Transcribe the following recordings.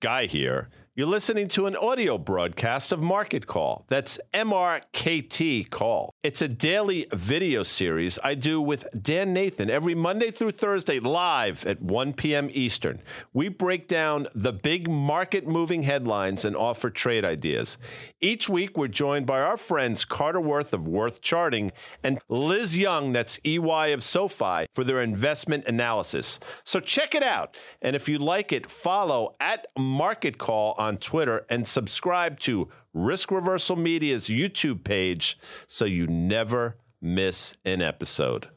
Guy here. You're listening to an audio broadcast of Market Call. That's MRKT Call. It's a daily video series I do with Dan Nathan every Monday through Thursday live at 1 p.m. Eastern. We break down the big market moving headlines and offer trade ideas. Each week, we're joined by our friends Carter Worth of Worth Charting and Liz Young, that's EY of SoFi, for their investment analysis. So check it out. And if you like it, follow at Market Call on on Twitter and subscribe to Risk Reversal Media's YouTube page so you never miss an episode.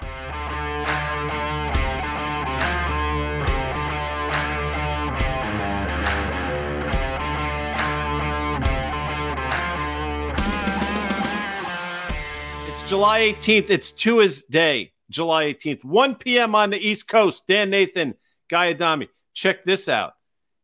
It's July 18th. It's Tuesday, July 18th, 1 p.m. on the East Coast. Dan Nathan, Guy Adami. Check this out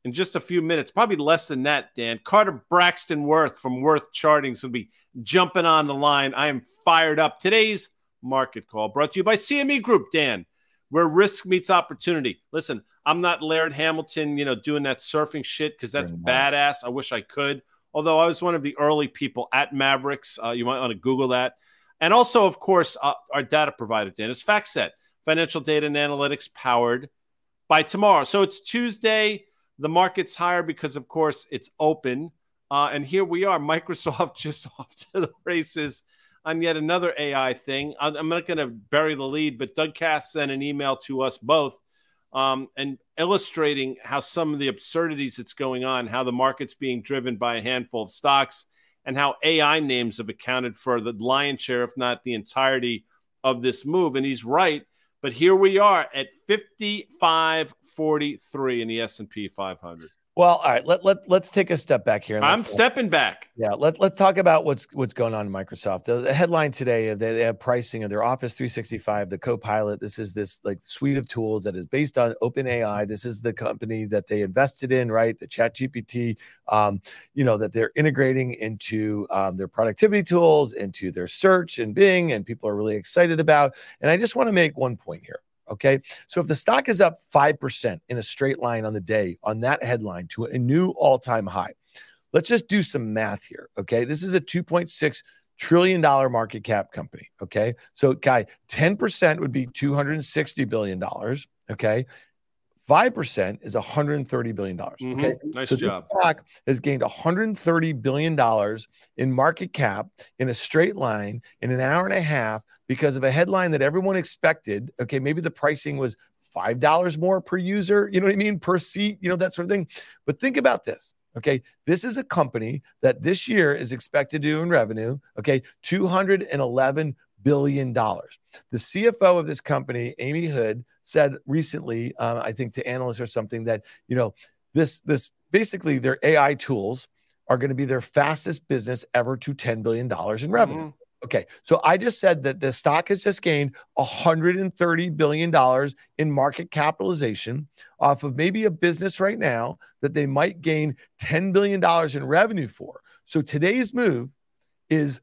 in just a few minutes, probably less than that, Dan. Carter Braxton Worth from Worth Charting will be jumping on the line. I am fired up. Today's market call brought to you by CME Group, Dan, where risk meets opportunity. Listen, I'm not Laird Hamilton, you know, doing that surfing shit because that's badass. I wish I could. Although I was one of the early people at Mavericks. Uh, you might want to Google that. And also, of course, uh, our data provider, Dan, is FactSet, financial data and analytics powered by tomorrow. So it's Tuesday. The market's higher because, of course, it's open. Uh, and here we are, Microsoft just off to the races on yet another AI thing. I'm not going to bury the lead, but Doug Kass sent an email to us both um, and illustrating how some of the absurdities that's going on, how the market's being driven by a handful of stocks, and how AI names have accounted for the lion's share, if not the entirety of this move. And he's right. But here we are at 55 43 in the S&P 500. Well, all right, let, let, let's take a step back here. I'm stepping back. Yeah, let, let's talk about what's what's going on in Microsoft. The, the headline today, they, they have pricing of their Office 365, the Copilot. This is this like suite of tools that is based on OpenAI. This is the company that they invested in, right? The Chat GPT, um, you know, that they're integrating into um, their productivity tools, into their search and Bing, and people are really excited about. And I just want to make one point here Okay. So if the stock is up 5% in a straight line on the day on that headline to a new all time high, let's just do some math here. Okay. This is a 2.6 trillion dollar market cap company. Okay. So, guy, 10% would be $260 billion. Okay. 5% is $130 billion. Mm-hmm. Okay. Nice so job. stock has gained $130 billion in market cap in a straight line in an hour and a half because of a headline that everyone expected. Okay. Maybe the pricing was $5 more per user, you know what I mean? Per seat, you know, that sort of thing. But think about this. Okay. This is a company that this year is expected to do in revenue. Okay. $211 billion. The CFO of this company, Amy Hood, said recently, uh, I think to analysts or something, that you know this this basically their AI tools are going to be their fastest business ever to ten billion dollars in revenue. Mm-hmm. Okay, so I just said that the stock has just gained 130 billion dollars in market capitalization off of maybe a business right now that they might gain 10 billion dollars in revenue for. So today's move is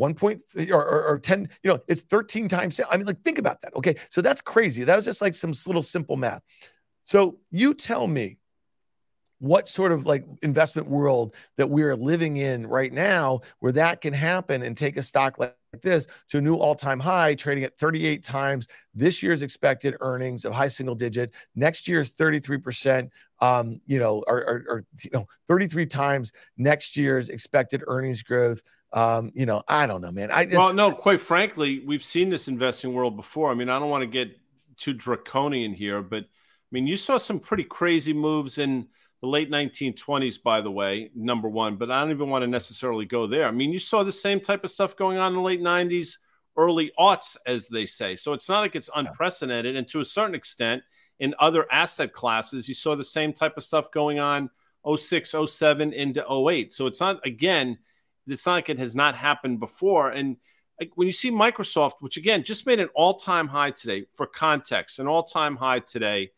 one point or, or, or, 10, you know, it's 13 times. I mean, like, think about that. Okay. So that's crazy. That was just like some little simple math. So you tell me what sort of like investment world that we're living in right now where that can happen and take a stock like this to a new all-time high trading at 38 times this year's expected earnings of high single digit next year 33% um you know or, or, or you know 33 times next year's expected earnings growth um, you know, I don't know, man. I well, no, quite frankly, we've seen this investing world before. I mean, I don't want to get too draconian here, but I mean, you saw some pretty crazy moves in the late 1920s, by the way, number one, but I don't even want to necessarily go there. I mean, you saw the same type of stuff going on in the late 90s, early aughts, as they say. So it's not like it's unprecedented. And to a certain extent, in other asset classes. You saw the same type of stuff going on 06, 07 into 08. So it's not, again, it's not like it has not happened before. And when you see Microsoft, which again just made an all time high today, for context, an all time high today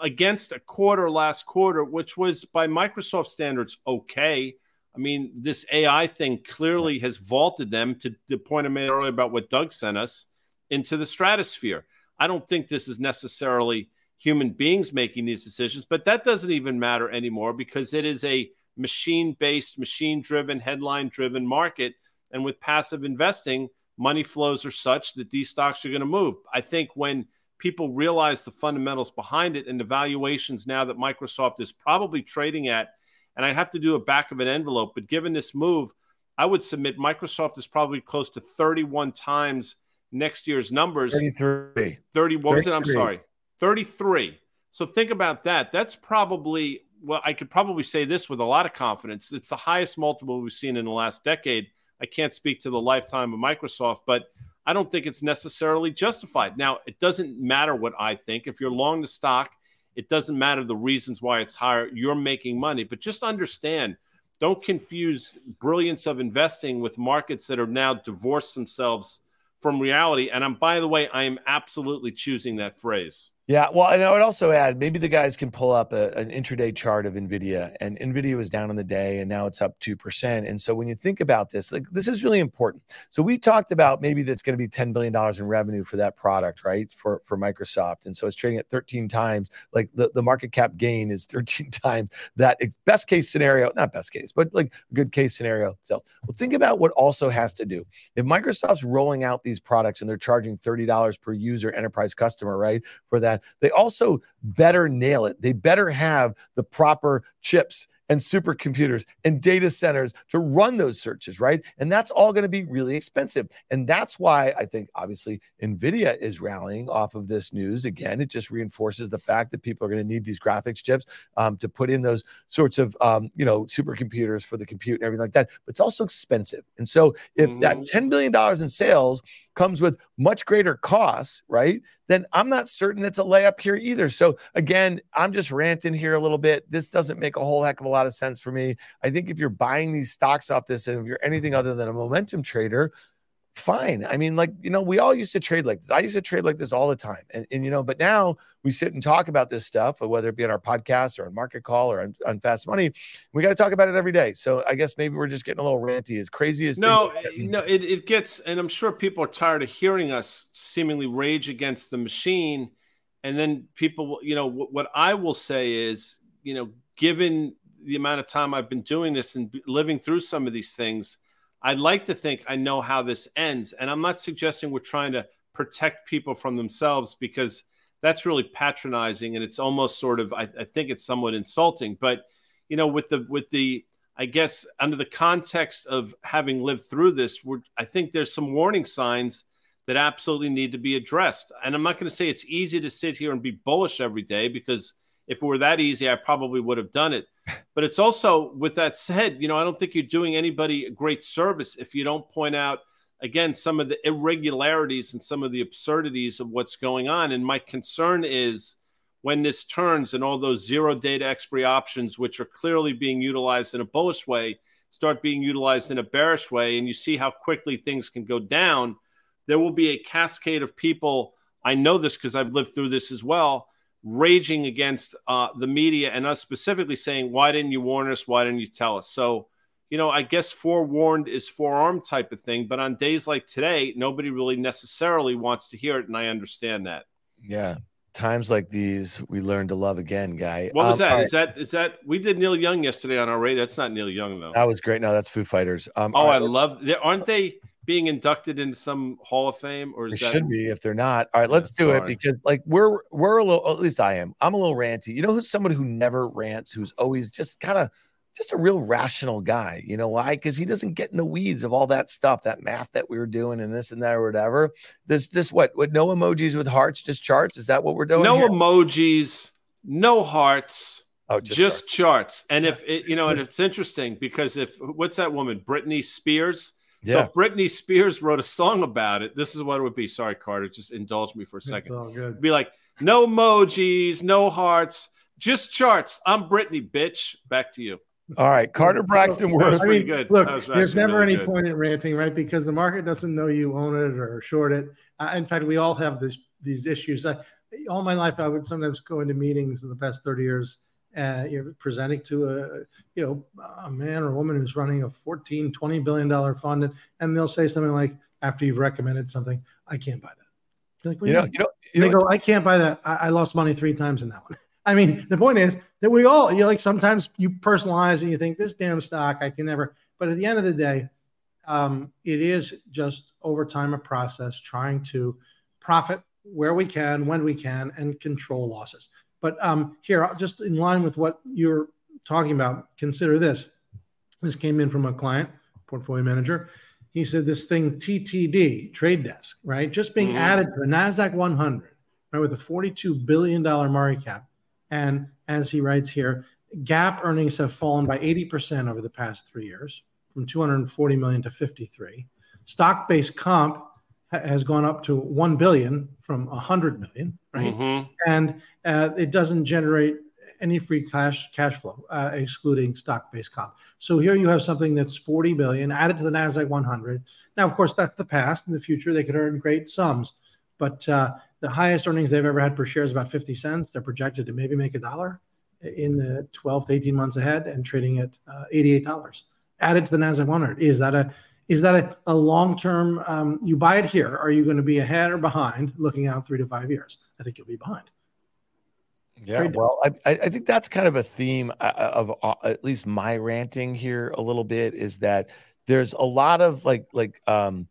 against a quarter last quarter, which was by Microsoft standards okay. I mean, this AI thing clearly has vaulted them to the point I made earlier about what Doug sent us into the stratosphere. I don't think this is necessarily human beings making these decisions, but that doesn't even matter anymore because it is a machine based, machine driven, headline driven market. And with passive investing, money flows are such that these stocks are going to move. I think when people realize the fundamentals behind it and the valuations now that Microsoft is probably trading at, and I have to do a back of an envelope, but given this move, I would submit Microsoft is probably close to 31 times next year's numbers. 33. 30, what 33. was it? I'm sorry. 33. So think about that. That's probably, well, I could probably say this with a lot of confidence. It's the highest multiple we've seen in the last decade. I can't speak to the lifetime of Microsoft, but I don't think it's necessarily justified. Now, it doesn't matter what I think. If you're long the stock, it doesn't matter the reasons why it's higher. You're making money, but just understand don't confuse brilliance of investing with markets that are now divorced themselves from reality. And I'm, by the way, I am absolutely choosing that phrase. Yeah, well, and I would also add maybe the guys can pull up a, an intraday chart of Nvidia, and Nvidia was down in the day, and now it's up two percent. And so when you think about this, like this is really important. So we talked about maybe that's going to be ten billion dollars in revenue for that product, right? For for Microsoft, and so it's trading at thirteen times. Like the, the market cap gain is thirteen times that best case scenario, not best case, but like good case scenario sales. Well, think about what also has to do if Microsoft's rolling out these products and they're charging thirty dollars per user enterprise customer, right? For that that. They also better nail it. They better have the proper chips and supercomputers and data centers to run those searches, right? And that's all going to be really expensive. And that's why I think obviously Nvidia is rallying off of this news. Again, it just reinforces the fact that people are going to need these graphics chips um, to put in those sorts of um, you know supercomputers for the compute and everything like that. But it's also expensive. And so if mm-hmm. that $10 billion in sales comes with much greater costs, right? Then I'm not certain it's a layup here either. So again, I'm just ranting here a little bit. This doesn't make a whole heck of a lot of sense for me. I think if you're buying these stocks off this and if you're anything other than a momentum trader, fine. I mean, like, you know, we all used to trade like this. I used to trade like this all the time. And, and you know, but now we sit and talk about this stuff, uh, whether it be on our podcast or on Market Call or on, on Fast Money. We got to talk about it every day. So I guess maybe we're just getting a little ranty, as crazy as no, eh, no, it, it gets, and I'm sure people are tired of hearing us seemingly rage against the machine. And then people, you know, what I will say is, you know, given the amount of time I've been doing this and living through some of these things, I'd like to think I know how this ends. And I'm not suggesting we're trying to protect people from themselves because that's really patronizing and it's almost sort of I, I, think it's somewhat insulting. But you know, with the with the I guess under the context of having lived through this, we're, I think there's some warning signs that absolutely need to be addressed. And I'm not going to say it's easy to sit here and be bullish every day because if it were that easy, I probably would have done it. But it's also, with that said, you know, I don't think you're doing anybody a great service if you don't point out, again, some of the irregularities and some of the absurdities of what's going on. And my concern is when this turns and all those zero data expiry options, which are clearly being utilized in a bullish way, start being utilized in a bearish way, and you see how quickly things can go down, there will be a cascade of people. I know this because I've lived through this as well raging against uh, the media and us specifically saying, why didn't you warn us? Why didn't you tell us? So, you know, I guess forewarned is forearmed type of thing. But on days like today, nobody really necessarily wants to hear it. And I understand that. Yeah. Times like these, we learn to love again, guy. What was um, that? Right. Is that is that we did Neil Young yesterday on our radio? That's not Neil Young though. That was great. No, that's Foo Fighters. Um, oh, I love. Aren't they? Being inducted into some Hall of Fame, or is they that should be if they're not? All right, let's do it because like we're we're a little at least I am. I'm a little ranty. You know who's someone who never rants, who's always just kind of just a real rational guy. You know why? Because he doesn't get in the weeds of all that stuff, that math that we were doing and this and that or whatever. This this what what no emojis with hearts, just charts. Is that what we're doing? No here? emojis, no hearts. Oh, just, just charts. charts. And if it, you know, and it's interesting because if what's that woman, Britney Spears? Yeah. So if Britney Spears wrote a song about it, this is what it would be. Sorry, Carter, just indulge me for a second. It'd be like No emojis, no hearts, just charts. I'm Britney, bitch. Back to you. All right, Carter Braxton Worth. I mean, good. Look, there's never really any good. point in ranting, right? Because the market doesn't know you own it or short it. Uh, in fact, we all have this these issues. I, all my life, I would sometimes go into meetings in the past 30 years and you're presenting to a you know a man or a woman who's running a 14 20 billion dollar fund and, and they'll say something like after you've recommended something i can't buy that. Like, you, know, you know you they know, go i can't buy that. I, I, lost money three times in that one. I mean the point is that we all you like sometimes you personalize and you think this damn stock i can never but at the end of the day um, it is just over time a process trying to profit where we can when we can and control losses but um, here, just in line with what you're talking about, consider this. This came in from a client, portfolio manager. He said this thing TTD, Trade Desk, right? Just being mm-hmm. added to the NASDAQ 100, right, with a $42 billion market cap. And as he writes here, GAAP earnings have fallen by 80% over the past three years, from 240 million to 53. Stock-based comp has gone up to 1 billion from 100 million right? Mm-hmm. and uh, it doesn't generate any free cash cash flow uh, excluding stock-based comp. So here you have something that's 40 billion added to the nasdaq 100 now of course that's the past. In the future they could earn great sums. But uh, the highest earnings they've ever had per share is about 50 cents. They're projected to maybe make a dollar in the 12 to 18 months ahead and trading at uh, $88 added to the nasdaq 100 is that a is that a, a long term? Um, you buy it here. Are you going to be ahead or behind? Looking out three to five years, I think you'll be behind. Yeah, well, I, I think that's kind of a theme uh, uh, of uh, at least my ranting here a little bit is that there's a lot of like like um,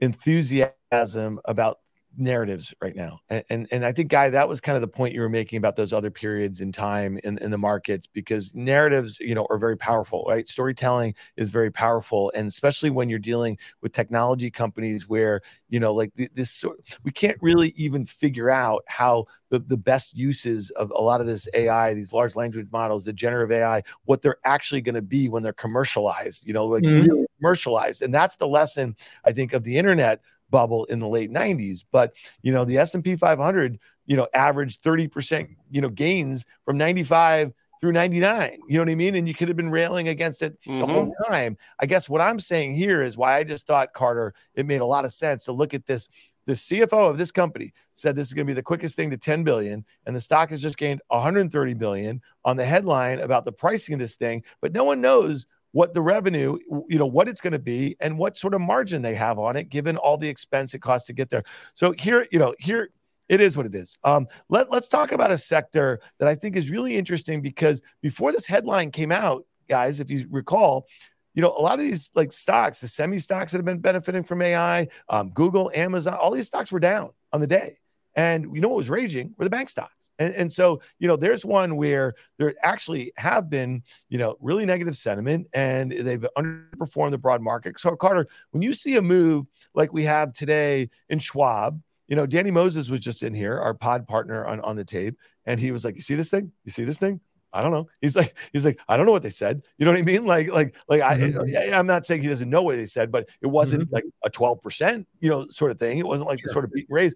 enthusiasm about narratives right now. And, and, and I think guy, that was kind of the point you were making about those other periods in time in, in the markets because narratives, you know, are very powerful, right? Storytelling is very powerful. And especially when you're dealing with technology companies where, you know, like this, we can't really even figure out how the, the best uses of a lot of this AI, these large language models, the generative AI, what they're actually going to be when they're commercialized, you know, like mm-hmm. really commercialized. And that's the lesson I think of the internet bubble in the late 90s but you know the S&P 500 you know averaged 30% you know gains from 95 through 99 you know what i mean and you could have been railing against it mm-hmm. the whole mm-hmm. time i guess what i'm saying here is why i just thought carter it made a lot of sense to look at this the cfo of this company said this is going to be the quickest thing to 10 billion and the stock has just gained 130 billion on the headline about the pricing of this thing but no one knows what the revenue, you know, what it's going to be and what sort of margin they have on it, given all the expense it costs to get there. So here, you know, here it is what it is. Um, let, let's talk about a sector that I think is really interesting because before this headline came out, guys, if you recall, you know, a lot of these like stocks, the semi stocks that have been benefiting from AI, um, Google, Amazon, all these stocks were down on the day. And you know what was raging were the bank stocks. And, and so, you know, there's one where there actually have been, you know, really negative sentiment and they've underperformed the broad market. So, Carter, when you see a move like we have today in Schwab, you know, Danny Moses was just in here, our pod partner on, on the tape, and he was like, You see this thing? You see this thing? I don't know. He's like, he's like, I don't know what they said. You know what I mean? Like, like, like mm-hmm. I, I'm not saying he doesn't know what they said, but it wasn't mm-hmm. like a 12%, you know, sort of thing. It wasn't like sure. the sort of beat and raise.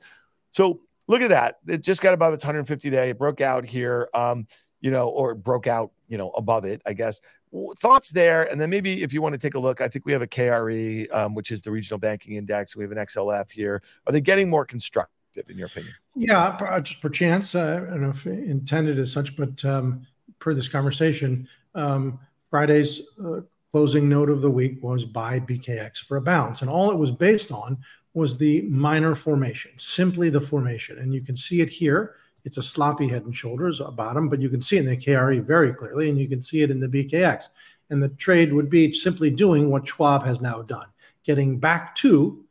So look at that. It just got above its 150 day. It broke out here, um, you know, or broke out, you know, above it, I guess. Thoughts there. And then maybe if you want to take a look, I think we have a KRE, um, which is the regional banking index. We have an XLF here. Are they getting more constructive in your opinion? Yeah, just per chance. Uh, I don't know if intended as such, but um, per this conversation, um, Friday's uh, closing note of the week was buy BKX for a bounce. And all it was based on was the minor formation, simply the formation. And you can see it here. It's a sloppy head and shoulders bottom, but you can see it in the KRE very clearly, and you can see it in the BKX. And the trade would be simply doing what Schwab has now done, getting back to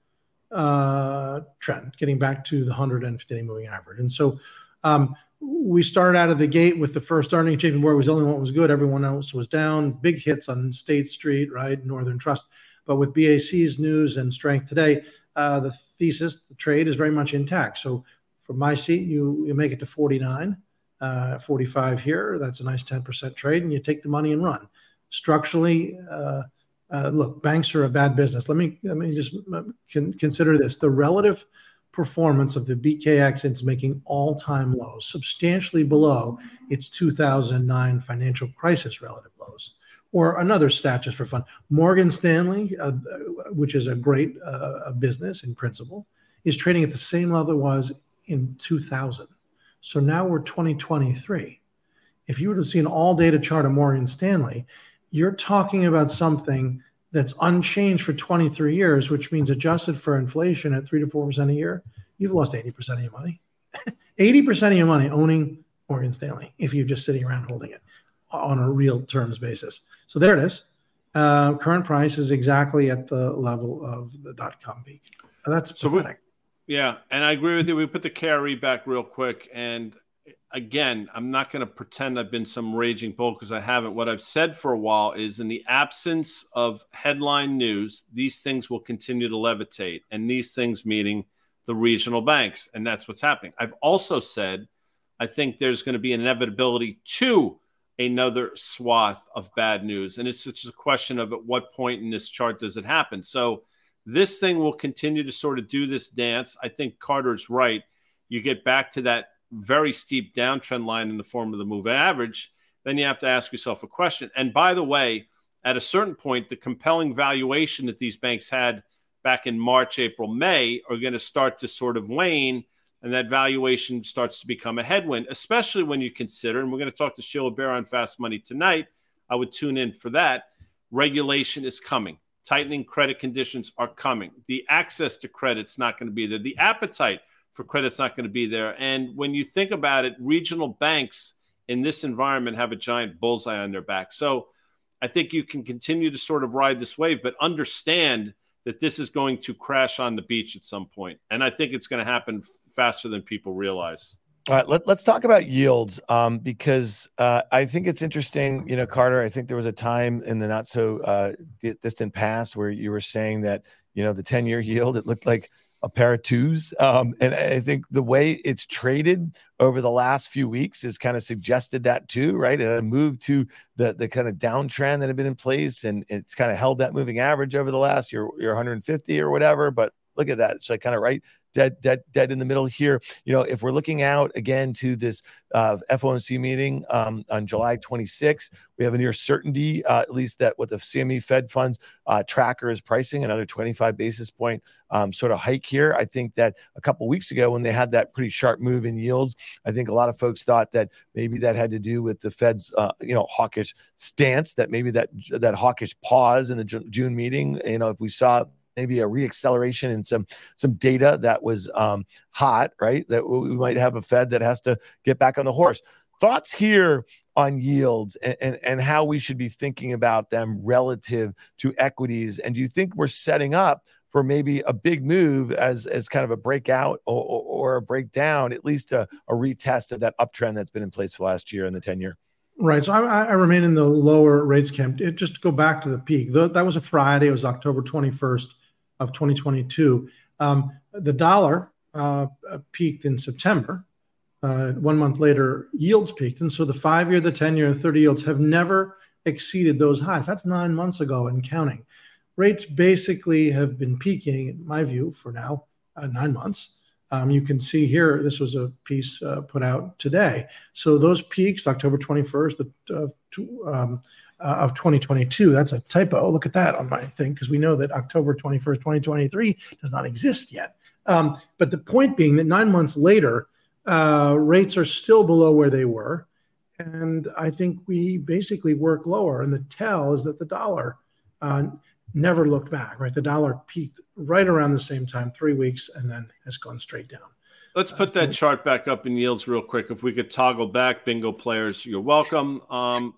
uh, trend, getting back to the 150 moving average. And so um, we started out of the gate with the first earning. JP Morgan was the only one was good. Everyone else was down. Big hits on State Street, right? Northern Trust. But with BAC's news and strength today, uh, the thesis, the trade is very much intact. So from my seat, you you make it to 49, uh, 45 here. That's a nice 10% trade, and you take the money and run. Structurally, uh, uh, look, banks are a bad business. Let me let me just uh, con- consider this: the relative performance of the BKX it's making all-time lows, substantially below its 2009 financial crisis relative lows. Or another stat just for fun: Morgan Stanley, uh, which is a great uh, business in principle, is trading at the same level it was in 2000. So now we're 2023. If you were to see an all-data chart of Morgan Stanley, you're talking about something that's unchanged for 23 years, which means adjusted for inflation at three to four percent a year, you've lost 80% of your money. 80% of your money owning Morgan Stanley if you're just sitting around holding it on a real terms basis. So there it is. Uh, current price is exactly at the level of the dot com peak. That's so pathetic. We, yeah, and I agree with you. We put the KRE back real quick, and again, I'm not going to pretend I've been some raging bull because I haven't. What I've said for a while is in the absence of headline news, these things will continue to levitate. And these things meaning the regional banks. And that's what's happening. I've also said I think there's going to be an inevitability to another swath of bad news. And it's just a question of at what point in this chart does it happen. So this thing will continue to sort of do this dance. I think Carter's right. You get back to that very steep downtrend line in the form of the move average, then you have to ask yourself a question. And by the way, at a certain point, the compelling valuation that these banks had back in March, April, May are going to start to sort of wane. And that valuation starts to become a headwind, especially when you consider, and we're going to talk to Sheila Bair on Fast Money tonight. I would tune in for that. Regulation is coming. Tightening credit conditions are coming. The access to credit's not going to be there. The appetite for credit's not going to be there. And when you think about it, regional banks in this environment have a giant bullseye on their back. So I think you can continue to sort of ride this wave, but understand that this is going to crash on the beach at some point. And I think it's going to happen faster than people realize. All right, let, us talk about yields um, because uh, I think it's interesting. You know, Carter, I think there was a time in the not so uh, distant past where you were saying that, you know, the 10 year yield, it looked like a pair of twos. Um, and I think the way it's traded over the last few weeks has kind of suggested that too, right? It had moved to the the kind of downtrend that had been in place, and it's kind of held that moving average over the last year, year 150 or whatever. But look at that. It's like kind of right dead, dead, dead in the middle here. You know, if we're looking out again to this uh, FOMC meeting um, on July 26th, we have a near certainty, uh, at least that what the CME Fed funds uh, tracker is pricing another 25 basis point um, sort of hike here. I think that a couple weeks ago when they had that pretty sharp move in yields, I think a lot of folks thought that maybe that had to do with the Fed's, uh, you know, hawkish stance. That maybe that that hawkish pause in the June meeting. You know, if we saw maybe a reacceleration in some some data that was um, hot, right? That we might have a Fed that has to get back on the horse. Thoughts here on yields and, and, and how we should be thinking about them relative to equities. And do you think we're setting up for maybe a big move as as kind of a breakout or, or, or a breakdown, at least a, a retest of that uptrend that's been in place for last year in the 10 year? Right. So I, I, remain in the lower rates camp. It, just to go back to the peak, the, that was a Friday. It was October 21st of 2022. Um, the dollar uh, peaked in September. Uh, one month later, yields peaked. And so the five year, the 10 year, 30 yields have never exceeded those highs. That's nine months ago and counting. Rates basically have been peaking, in my view, for now, uh, nine months. Um, you can see here, this was a piece uh, put out today. So those peaks, October 21st, the, uh, um, uh, of 2022. That's a typo. Look at that on my thing because we know that October 21st, 2023 does not exist yet. Um, but the point being that nine months later, uh, rates are still below where they were. And I think we basically work lower. And the tell is that the dollar uh, never looked back, right? The dollar peaked right around the same time, three weeks, and then has gone straight down. Let's put that chart back up in yields real quick. If we could toggle back, bingo players, you're welcome. Um,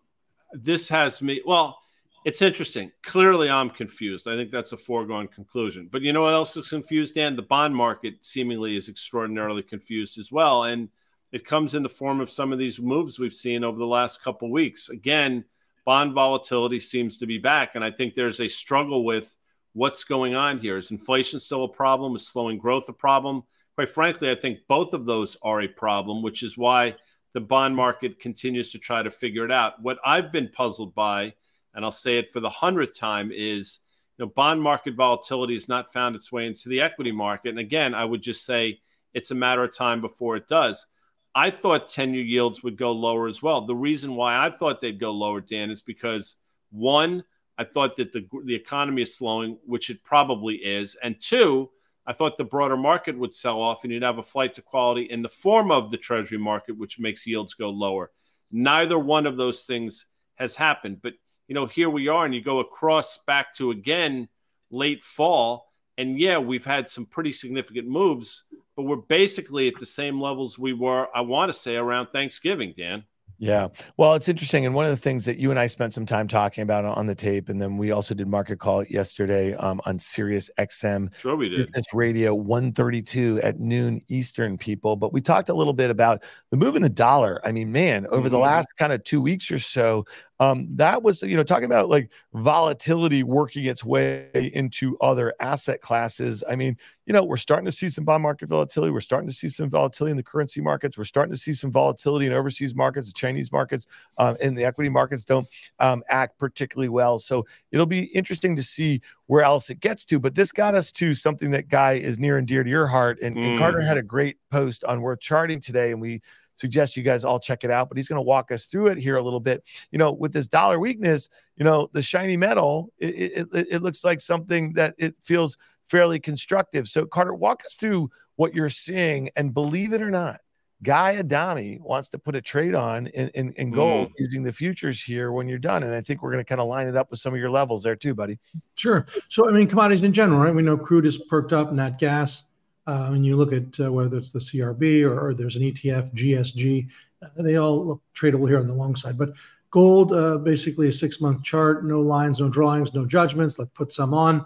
this has me. Well, it's interesting. Clearly, I'm confused. I think that's a foregone conclusion. But you know what else is confused, Dan? The bond market seemingly is extraordinarily confused as well, and it comes in the form of some of these moves we've seen over the last couple weeks. Again, bond volatility seems to be back, and I think there's a struggle with what's going on here. Is inflation still a problem? Is slowing growth a problem? Quite frankly, I think both of those are a problem, which is why the bond market continues to try to figure it out. What I've been puzzled by, and I'll say it for the hundredth time, is you know, bond market volatility has not found its way into the equity market. And again, I would just say it's a matter of time before it does. I thought 10 year yields would go lower as well. The reason why I thought they'd go lower, Dan, is because one, I thought that the, the economy is slowing, which it probably is. And two, I thought the broader market would sell off and you'd have a flight to quality in the form of the treasury market, which makes yields go lower. Neither one of those things has happened. But, you know, here we are, and you go across back to again late fall. And yeah, we've had some pretty significant moves, but we're basically at the same levels we were, I want to say, around Thanksgiving, Dan. Yeah. Well, it's interesting. And one of the things that you and I spent some time talking about on the tape, and then we also did market call yesterday um, on Sirius XM. Sure, we did. Business Radio 132 at noon Eastern, people. But we talked a little bit about the move in the dollar. I mean, man, over mm-hmm. the last kind of two weeks or so, um, that was you know talking about like volatility working its way into other asset classes i mean you know we're starting to see some bond market volatility we're starting to see some volatility in the currency markets we're starting to see some volatility in overseas markets the chinese markets um, and the equity markets don't um, act particularly well so it'll be interesting to see where else it gets to but this got us to something that guy is near and dear to your heart and, mm. and carter had a great post on worth charting today and we suggest you guys all check it out. But he's going to walk us through it here a little bit. You know, with this dollar weakness, you know, the shiny metal, it, it, it looks like something that it feels fairly constructive. So, Carter, walk us through what you're seeing. And believe it or not, Guy Adami wants to put a trade on in, in, in gold mm. using the futures here when you're done. And I think we're going to kind of line it up with some of your levels there too, buddy. Sure. So, I mean, commodities in general, right? We know crude is perked up, nat gas uh, when you look at uh, whether it's the CRB or, or, there's an ETF, GSG, uh, they all look tradable here on the long side. But gold, uh, basically a six month chart, no lines, no drawings, no judgments. Let's put some on.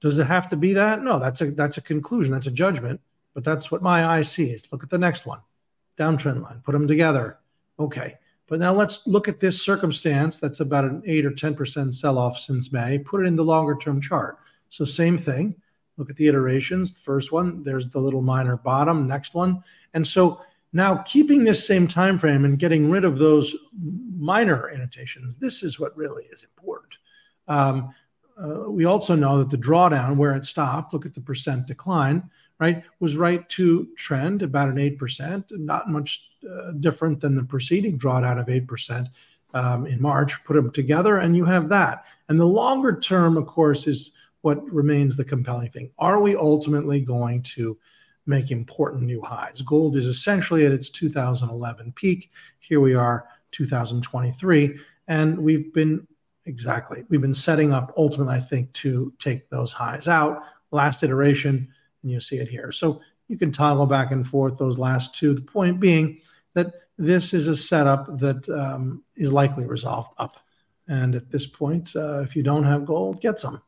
Does it have to be that? No, that's a that's a conclusion. That's a judgment. But that's what my eye sees. Look at the next one, downtrend line. Put them together. Okay. But now let's look at this circumstance. That's about an eight or ten percent sell off since May. Put it in the longer term chart. So same thing Look at the iterations. The first one, there's the little minor bottom, next one. And so now keeping this same time frame and getting rid of those minor annotations, this is what really is important. Um, uh, we also know that the drawdown where it stopped, look at the percent decline, right, was right to trend about an 8%, not much uh, different than the preceding drawdown of 8% um, in March. Put them together and you have that. And the longer term, of course, is what remains the compelling thing. Are we ultimately going to make important new highs? Gold is essentially at its 2011 peak. Here we are, 2023. And we've been exactly, we've been setting up ultimately, I think, to take those highs out. Last iteration, and you see it here. So you can toggle back and forth those last two. The point being that this is a setup that um, is likely resolved up. And at this point, uh, if you don't have gold, get some.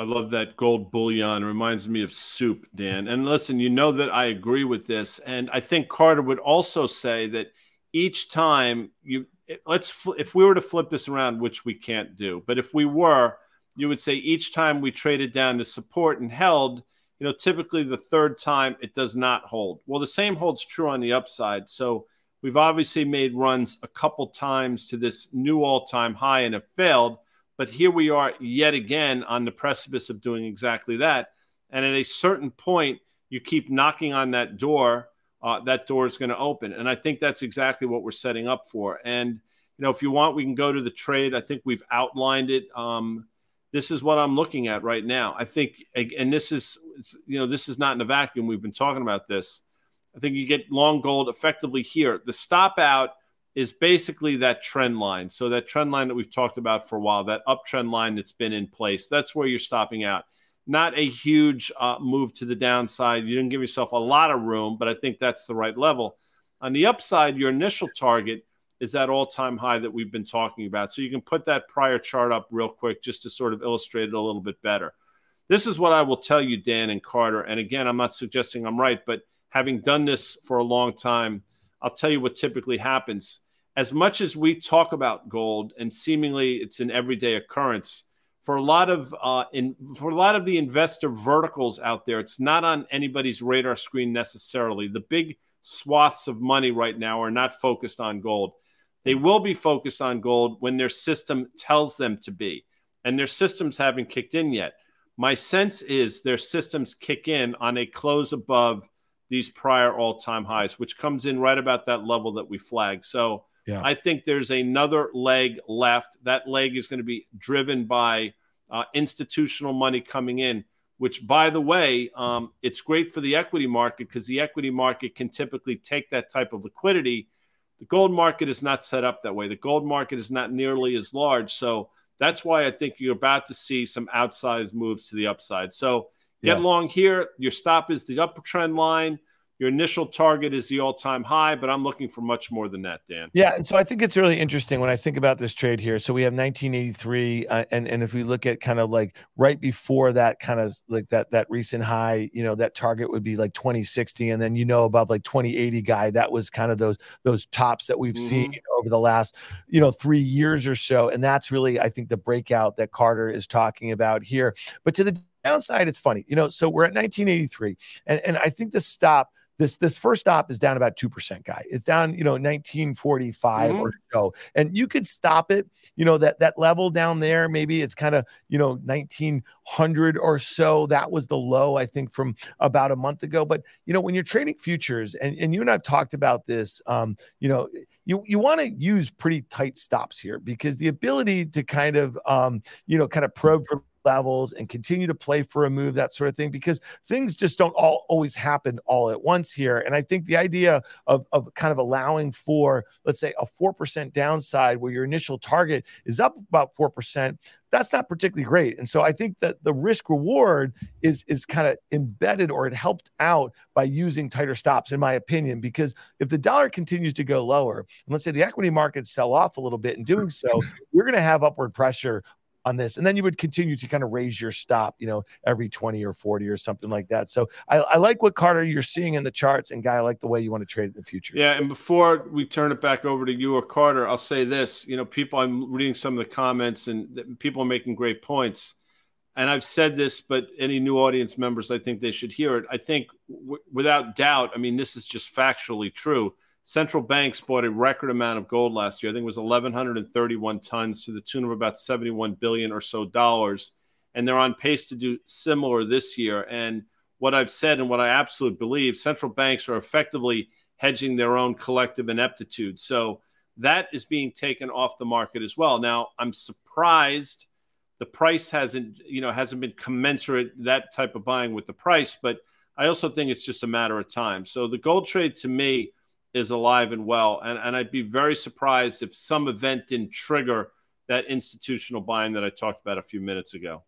I love that gold bullion. Reminds me of soup, Dan. And listen, you know that I agree with this. And I think Carter would also say that each time you let's if we were to flip this around, which we can't do, but if we were, you would say each time we traded down to support and held, you know, typically the third time it does not hold. Well, the same holds true on the upside. So we've obviously made runs a couple times to this new all-time high and have failed but here we are yet again on the precipice of doing exactly that. And at a certain point, you keep knocking on that door, uh, that door is going to open. And I think that's exactly what we're setting up for. And, you know, if you want, we can go to the trade. I think we've outlined it. Um, this is what I'm looking at right now. I think, and this is, you know, this is not in a vacuum. We've been talking about this. I think you get long gold effectively here. The stop out is basically that trend line. So that trend line that we've talked about for a while, that uptrend line that's been in place, that's where you're stopping out. Not a huge uh, move to the downside. You didn't give yourself a lot of room, but I think that's the right level. On the upside, your initial target is that all-time high that we've been talking about. So you can put that prior chart up real quick just to sort of illustrate it a little bit better. This is what I will tell you, Dan and Carter. And again, I'm not suggesting I'm right, but having done this for a long time, I'll tell you what typically happens as much as we talk about gold and seemingly it's an everyday occurrence for a lot of uh, in for a lot of the investor verticals out there it's not on anybody's radar screen necessarily the big swaths of money right now are not focused on gold they will be focused on gold when their system tells them to be and their systems haven't kicked in yet. My sense is their systems kick in on a close above these prior all time highs, which comes in right about that level that we flagged. So yeah. I think there's another leg left. That leg is going to be driven by uh, institutional money coming in, which, by the way, um, it's great for the equity market because the equity market can typically take that type of liquidity. The gold market is not set up that way. The gold market is not nearly as large. So that's why I think you're about to see some outsized moves to the upside. So get yeah. long here. Your stop is the upper trend line. Your initial target is the all-time high, but I'm looking for much more than that, Dan. Yeah, and so I think it's really interesting when I think about this trade here. So we have 1983, uh, and and if we look at kind of like right before that, kind of like that that recent high, you know, that target would be like 2060, and then you know above like 2080 guy, that was kind of those those tops that we've mm-hmm. seen over the last you know three years or so, and that's really I think the breakout that Carter is talking about here. But to the downside, it's funny, you know. So we're at 1983, and and I think the stop this this first stop is down about 2% guy. It's down you know 1945 mm-hmm. or so. And you could stop it you know that that level down there maybe it's kind of you know 1900 or so. That was the low i think from about a month ago. But you know when you're trading futures and, and you and i've talked about this um you know you you want to use pretty tight stops here because the ability to kind of um you know kind of probe for levels and continue to play for a move, that sort of thing, because things just don't all always happen all at once here. And I think the idea of, of kind of allowing for, let's say, a 4% downside where your initial target is up about 4%, that's not particularly great. And so I think that the risk reward is is kind of embedded or it helped out by using tighter stops, in my opinion, because if the dollar continues to go lower, and let's say the equity markets sell off a little bit in doing so, you're going to have upward pressure on this. And then you would continue to kind of raise your stop, you know, every 20 or 40 or something like that. So I, I like what Carter you're seeing in the charts. And Guy, I like the way you want to trade in the future. Yeah. And before we turn it back over to you or Carter, I'll say this you know, people, I'm reading some of the comments and people are making great points. And I've said this, but any new audience members, I think they should hear it. I think w- without doubt, I mean, this is just factually true Central banks bought a record amount of gold last year. I think it was 1,131 tons to the tune of about 71 billion or so dollars. And they're on pace to do similar this year. And what I've said and what I absolutely believe, central banks are effectively hedging their own collective ineptitude. So that is being taken off the market as well. Now, I'm surprised the price hasn't, you know, hasn't been commensurate that type of buying with the price, but I also think it's just a matter of time. So the gold trade to me is alive and well. And, and I'd be very surprised if some event didn't trigger that institutional buying that I talked about a few minutes ago.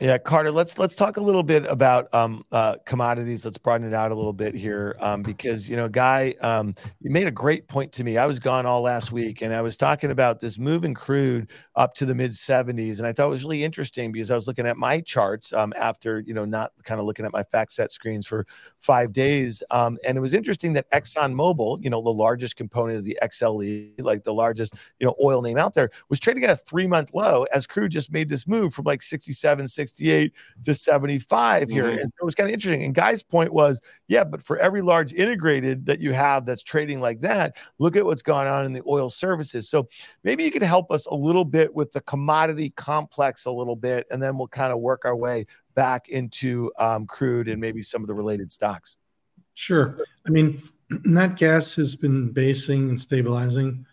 Yeah, Carter, let's let's talk a little bit about um, uh, commodities. Let's broaden it out a little bit here, um, because you know, Guy, um, you made a great point to me. I was gone all last week, and I was talking about this move in crude up to the mid 70s, and I thought it was really interesting because I was looking at my charts um, after you know not kind of looking at my FactSet screens for five days, um, and it was interesting that Exxon Mobil, you know, the largest component of the XLE, like the largest you know oil name out there, was trading at a three month low as crude just made this move from like 67. 68 to 75 here. Mm-hmm. And it was kind of interesting. And Guy's point was, yeah, but for every large integrated that you have that's trading like that, look at what's going on in the oil services. So maybe you could help us a little bit with the commodity complex a little bit, and then we'll kind of work our way back into um, crude and maybe some of the related stocks. Sure. I mean, nat gas has been basing and stabilizing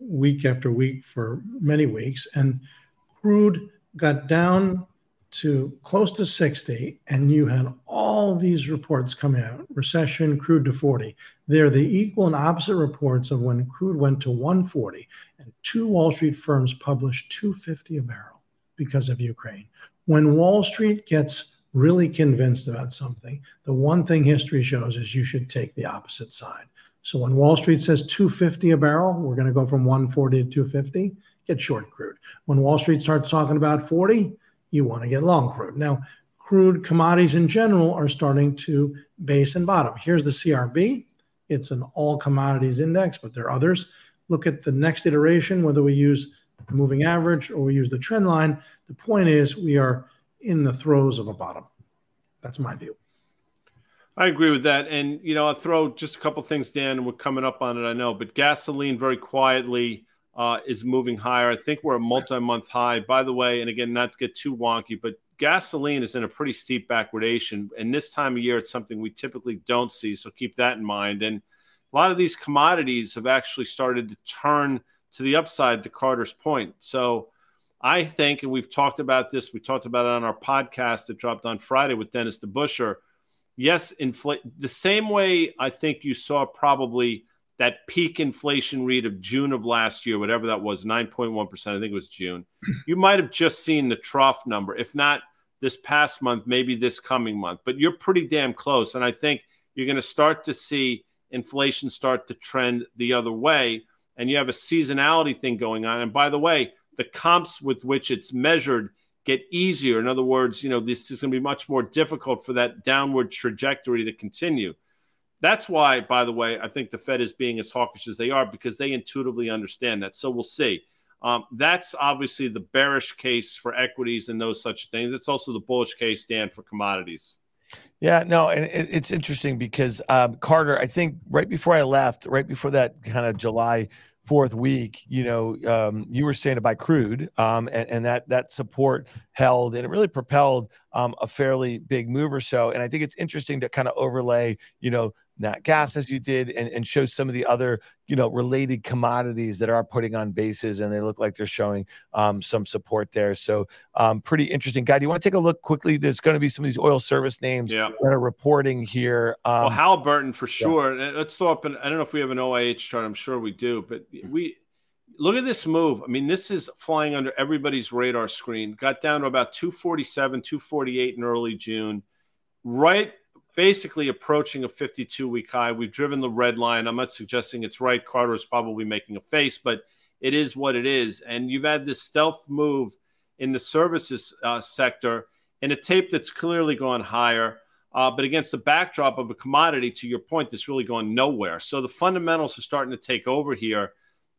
week after week for many weeks, and crude got down to close to 60 and you had all these reports come out recession crude to 40 they're the equal and opposite reports of when crude went to 140 and two wall street firms published 250 a barrel because of ukraine. When wall street gets really convinced about something the one thing history shows is you should take the opposite side. So when wall street says 250 a barrel we're going to go from 140 to 250 get short crude. When wall street starts talking about 40 you want to get long crude. Now, crude commodities in general are starting to base and bottom. Here's the CRB. It's an all commodities index, but there are others. Look at the next iteration, whether we use the moving average or we use the trend line. The point is, we are in the throes of a bottom. That's my view. I agree with that. And, you know, I'll throw just a couple things, Dan, and we're coming up on it, I know, but gasoline very quietly uh, is moving higher. I think we're a multi-month high. By the way, and again, not to get too wonky, but gasoline is in a pretty steep backwardation, and this time of year, it's something we typically don't see. So keep that in mind. And a lot of these commodities have actually started to turn to the upside. To Carter's point, so. I think, and we've talked about this, we talked about it on our podcast that dropped on Friday with Dennis DeBusschere. Yes, inflate the same way I think you saw probably that peak inflation read of June of last year, whatever that was, 9.1%, I think it was June. You might have just seen the trough number. If not this past month, maybe this coming month, but you're pretty damn close. And I think you're going to start to see inflation start to trend the other way. And you have a seasonality thing going on. And by the way, the comps with which it's measured get easier. In other words, you know, this is going to be much more difficult for that downward trajectory to continue. That's why, by the way, I think the Fed is being as hawkish as they are because they intuitively understand that. So we'll see. Um, that's obviously the bearish case for equities and those such things. It's also the bullish case, Dan, for commodities. Yeah, no, and it, it's interesting because um, Carter, I think right before I left, right before that kind of July fourth week, you know, um, you were saying to buy crude, um, and, and, that that support held, and it really propelled um, a fairly big move or so. And I think it's interesting to kind of overlay, you know, nat gas as you did and, and show some of the other you know related commodities that are putting on bases and they look like they're showing um, some support there. So um, pretty interesting. Guy do you want to take a look quickly? There's going to be some of these oil service names yeah. that are reporting here um, well halliburton for sure. Yeah. let's throw up an, i don't know if we have an oih chart i'm sure we do but we look at this move. I mean this is flying under everybody's radar screen. Got down to about 247 248 in early june. Right basically approaching a 52 week high. We've driven the red line. I'm not suggesting it's right. Carter is probably making a face, but it is what it is. And you've had this stealth move in the services uh, sector in a tape that's clearly gone higher. Uh, but against the backdrop of a commodity, to your point, that's really going nowhere. So the fundamentals are starting to take over here.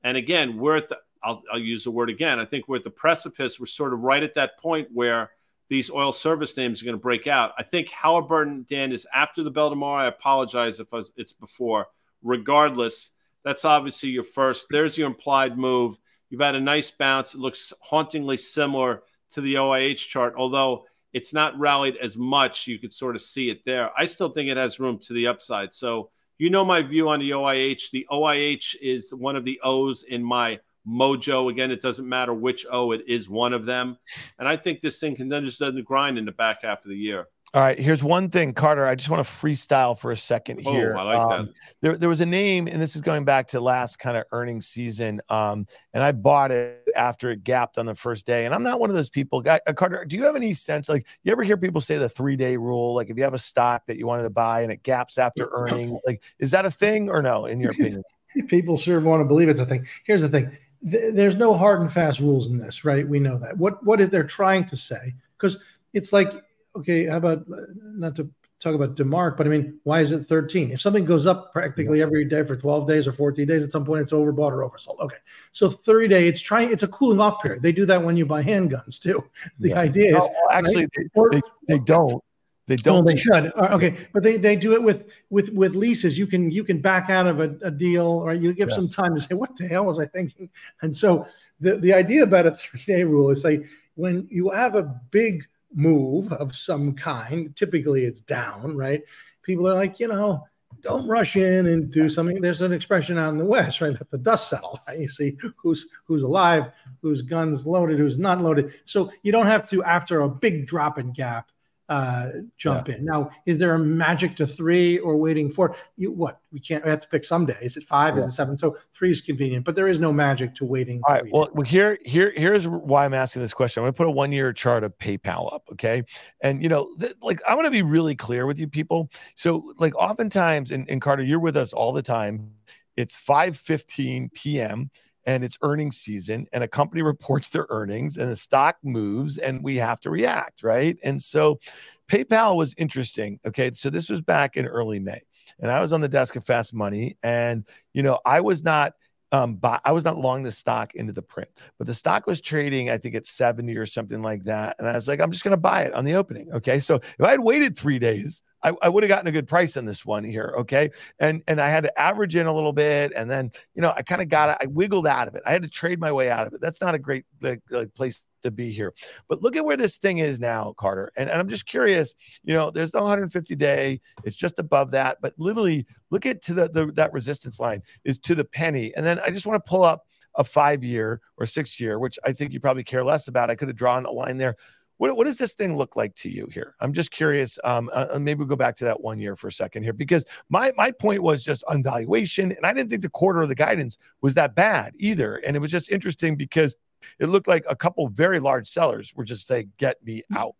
And again, we're at the, I'll, I'll use the word again. I think we're at the precipice. We're sort of right at that point where these oil service names are going to break out. I think Halliburton, Dan, is after the bell tomorrow. I apologize if it's before. Regardless, that's obviously your first. There's your implied move. You've had a nice bounce. It looks hauntingly similar to the OIH chart, although it's not rallied as much. You could sort of see it there. I still think it has room to the upside. So, you know my view on the OIH. The OIH is one of the O's in my mojo. Again, it doesn't matter which O, it is one of them. And I think this thing can then just do the grind in the back half of the year. All right, here's one thing, Carter. I just want to freestyle for a second here. Oh, I like um, that. There, there was a name, and this is going back to last kind of earnings season. Um, and I bought it after it gapped on the first day. And I'm not one of those people. Guy, uh, Carter, do you have any sense? Like, you ever hear people say the three day rule? Like, if you have a stock that you wanted to buy and it gaps after earnings, like, is that a thing or no? In your opinion? people sure want to believe it's a thing. Here's the thing th- there's no hard and fast rules in this, right? We know that. What what they're trying to say, because it's like, okay, how about uh, not to talk about DeMark, but I mean, why is it 13? If something goes up practically every day for 12 days or 14 days, at some point it's overbought or oversold. Okay. So 30 day, it's trying, it's a cooling off period. They do that when you buy handguns too. The yeah. idea is oh, actually right? they, they, they, don't. They don't. they should. Uh, okay, but they, they do it with with with leases. You can you can back out of a, a deal, or you give yeah. some time to say, "What the hell was I thinking?" And so the the idea about a three day rule is say when you have a big move of some kind, typically it's down, right? People are like, you know, don't rush in and do something. There's an expression out in the West, right? Let the dust settle. Right? You see who's who's alive, whose guns loaded, who's not loaded. So you don't have to after a big drop in gap uh, jump yeah. in. Now, is there a magic to three or waiting for you? What we can't we have to pick some days it five, yeah. is it seven? So three is convenient, but there is no magic to waiting. All right. Well, well, here, here, here's why I'm asking this question. I'm going to put a one year chart of PayPal up. Okay. And, you know, th- like I'm going to be really clear with you people. So, like, oftentimes, and, and Carter, you're with us all the time. It's 5 15 p.m and it's earnings season and a company reports their earnings and the stock moves and we have to react, right? And so PayPal was interesting. Okay. So this was back in early May and I was on the desk of Fast Money and, you know, I was not um buy, I was not long the stock into the print, but the stock was trading, I think at 70 or something like that. And I was like, I'm just going to buy it on the opening. Okay. So if I had waited three days, I, I would have gotten a good price on this one here. Okay. And and I had to average in a little bit. And then, you know, I kind of got it, I wiggled out of it. I had to trade my way out of it. That's not a great like, like place to be here. But look at where this thing is now, Carter. And, and I'm just curious, you know, there's the 150 day, it's just above that. But literally look at to the, the that resistance line is to the penny. And then I just want to pull up a five year or six year, which I think you probably care less about. I could have drawn a line there. What, what does this thing look like to you here? I'm just curious. Um, uh, uh, maybe we'll go back to that one year for a second here, because my my point was just on valuation, and I didn't think the quarter of the guidance was that bad either. And it was just interesting because it looked like a couple very large sellers were just saying, "Get me mm. out."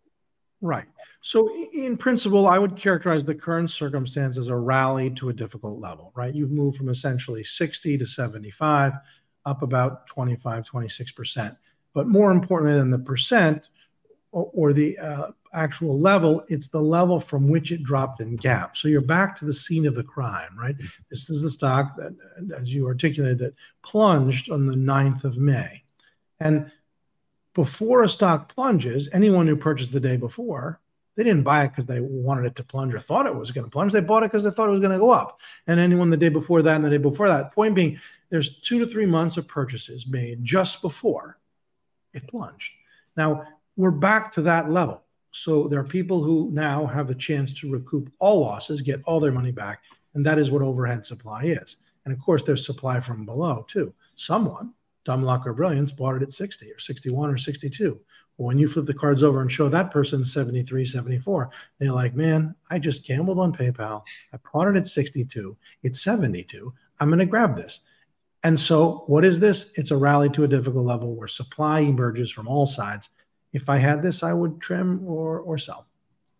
Right. So, in principle, I would characterize the current circumstance as a rally to a difficult level, right? You've moved from essentially 60 to 75, up about 25, 26%. But more importantly than the percent, or, or the uh, actual level, it's the level from which it dropped in gap. So you're back to the scene of the crime, right? This is the stock that, as you articulated, that plunged on the 9th of May. And before a stock plunges, anyone who purchased the day before, they didn't buy it because they wanted it to plunge or thought it was going to plunge. They bought it because they thought it was going to go up. And anyone the day before that and the day before that, point being, there's two to three months of purchases made just before it plunged. Now, we're back to that level. So there are people who now have a chance to recoup all losses, get all their money back, and that is what overhead supply is. And of course, there's supply from below too. Someone, dumb luck or brilliance, bought it at 60 or 61 or 62. Well, when you flip the cards over and show that person 73, 74, they're like, man, I just gambled on PayPal. I bought it at 62. It's 72. I'm going to grab this. And so, what is this? It's a rally to a difficult level where supply emerges from all sides if I had this, I would trim or or sell.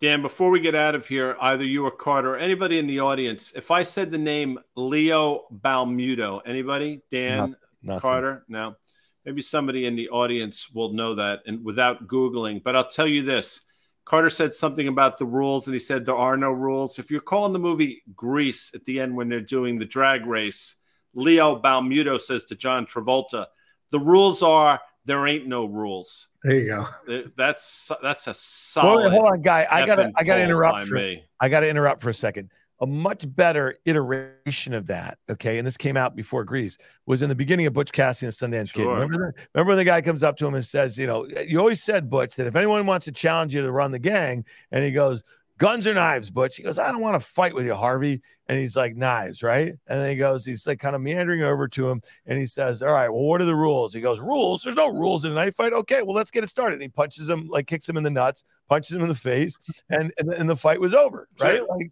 Dan, before we get out of here, either you or Carter, or anybody in the audience, if I said the name Leo Balmudo, anybody? Dan, Not, Carter? No. Maybe somebody in the audience will know that and without Googling. But I'll tell you this. Carter said something about the rules, and he said there are no rules. If you're calling the movie Grease at the end when they're doing the drag race, Leo Balmudo says to John Travolta, the rules are there ain't no rules. There you go. That's that's a solid. Well, hold on, guy. I gotta I gotta interrupt. For, me. I gotta interrupt for a second. A much better iteration of that, okay, and this came out before Grease, was in the beginning of Butch Cassidy and Sundance sure. Kid. Remember, the, remember when the guy comes up to him and says, you know, you always said Butch that if anyone wants to challenge you to run the gang, and he goes, guns or knives, Butch? He goes, I don't want to fight with you, Harvey. And he's like, knives, right? And then he goes, he's like kind of meandering over to him and he says, All right, well, what are the rules? He goes, Rules? There's no rules in a knife fight. Okay, well, let's get it started. And he punches him, like kicks him in the nuts, punches him in the face, and and, and the fight was over, right? Like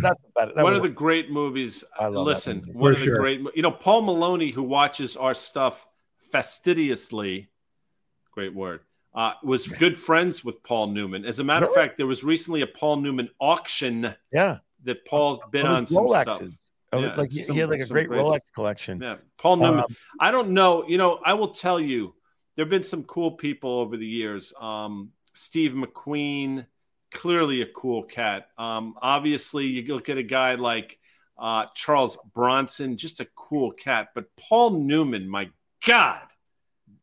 that's that, that one of the great movies. I Listen, movie. one For of the great, you know, Paul Maloney, who watches our stuff fastidiously, great word uh, was good friends with Paul Newman. As a matter really? of fact, there was recently a Paul Newman auction. Yeah, that Paul bid on some Rolexes. stuff. Oh, yeah, like some, he had like a great Rolex collection. Yeah, Paul Newman. Um, I don't know. You know, I will tell you, there have been some cool people over the years. Um, Steve McQueen, clearly a cool cat. Um, obviously, you look at a guy like uh, Charles Bronson, just a cool cat. But Paul Newman, my God,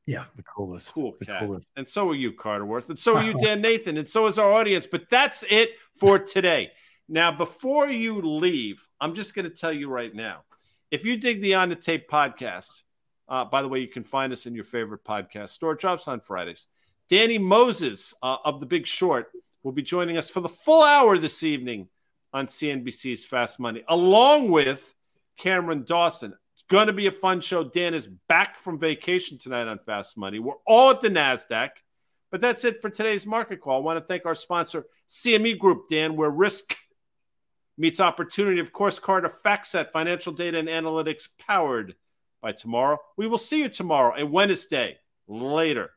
yeah, the coolest. Cool the cat. Coolest. And so are you, Carter Worth. And so are you, Dan Nathan. And so is our audience. But that's it for today. Now, before you leave, I'm just going to tell you right now if you dig the On the Tape podcast, uh, by the way, you can find us in your favorite podcast store. drops on Fridays. Danny Moses uh, of The Big Short will be joining us for the full hour this evening on CNBC's Fast Money, along with Cameron Dawson going to be a fun show. Dan is back from vacation tonight on Fast Money. We're all at the NASDAQ. But that's it for today's market call. I want to thank our sponsor, CME Group, Dan, where risk meets opportunity. Of course, Carter FactSet, financial data and analytics powered by tomorrow. We will see you tomorrow, a Wednesday. Later.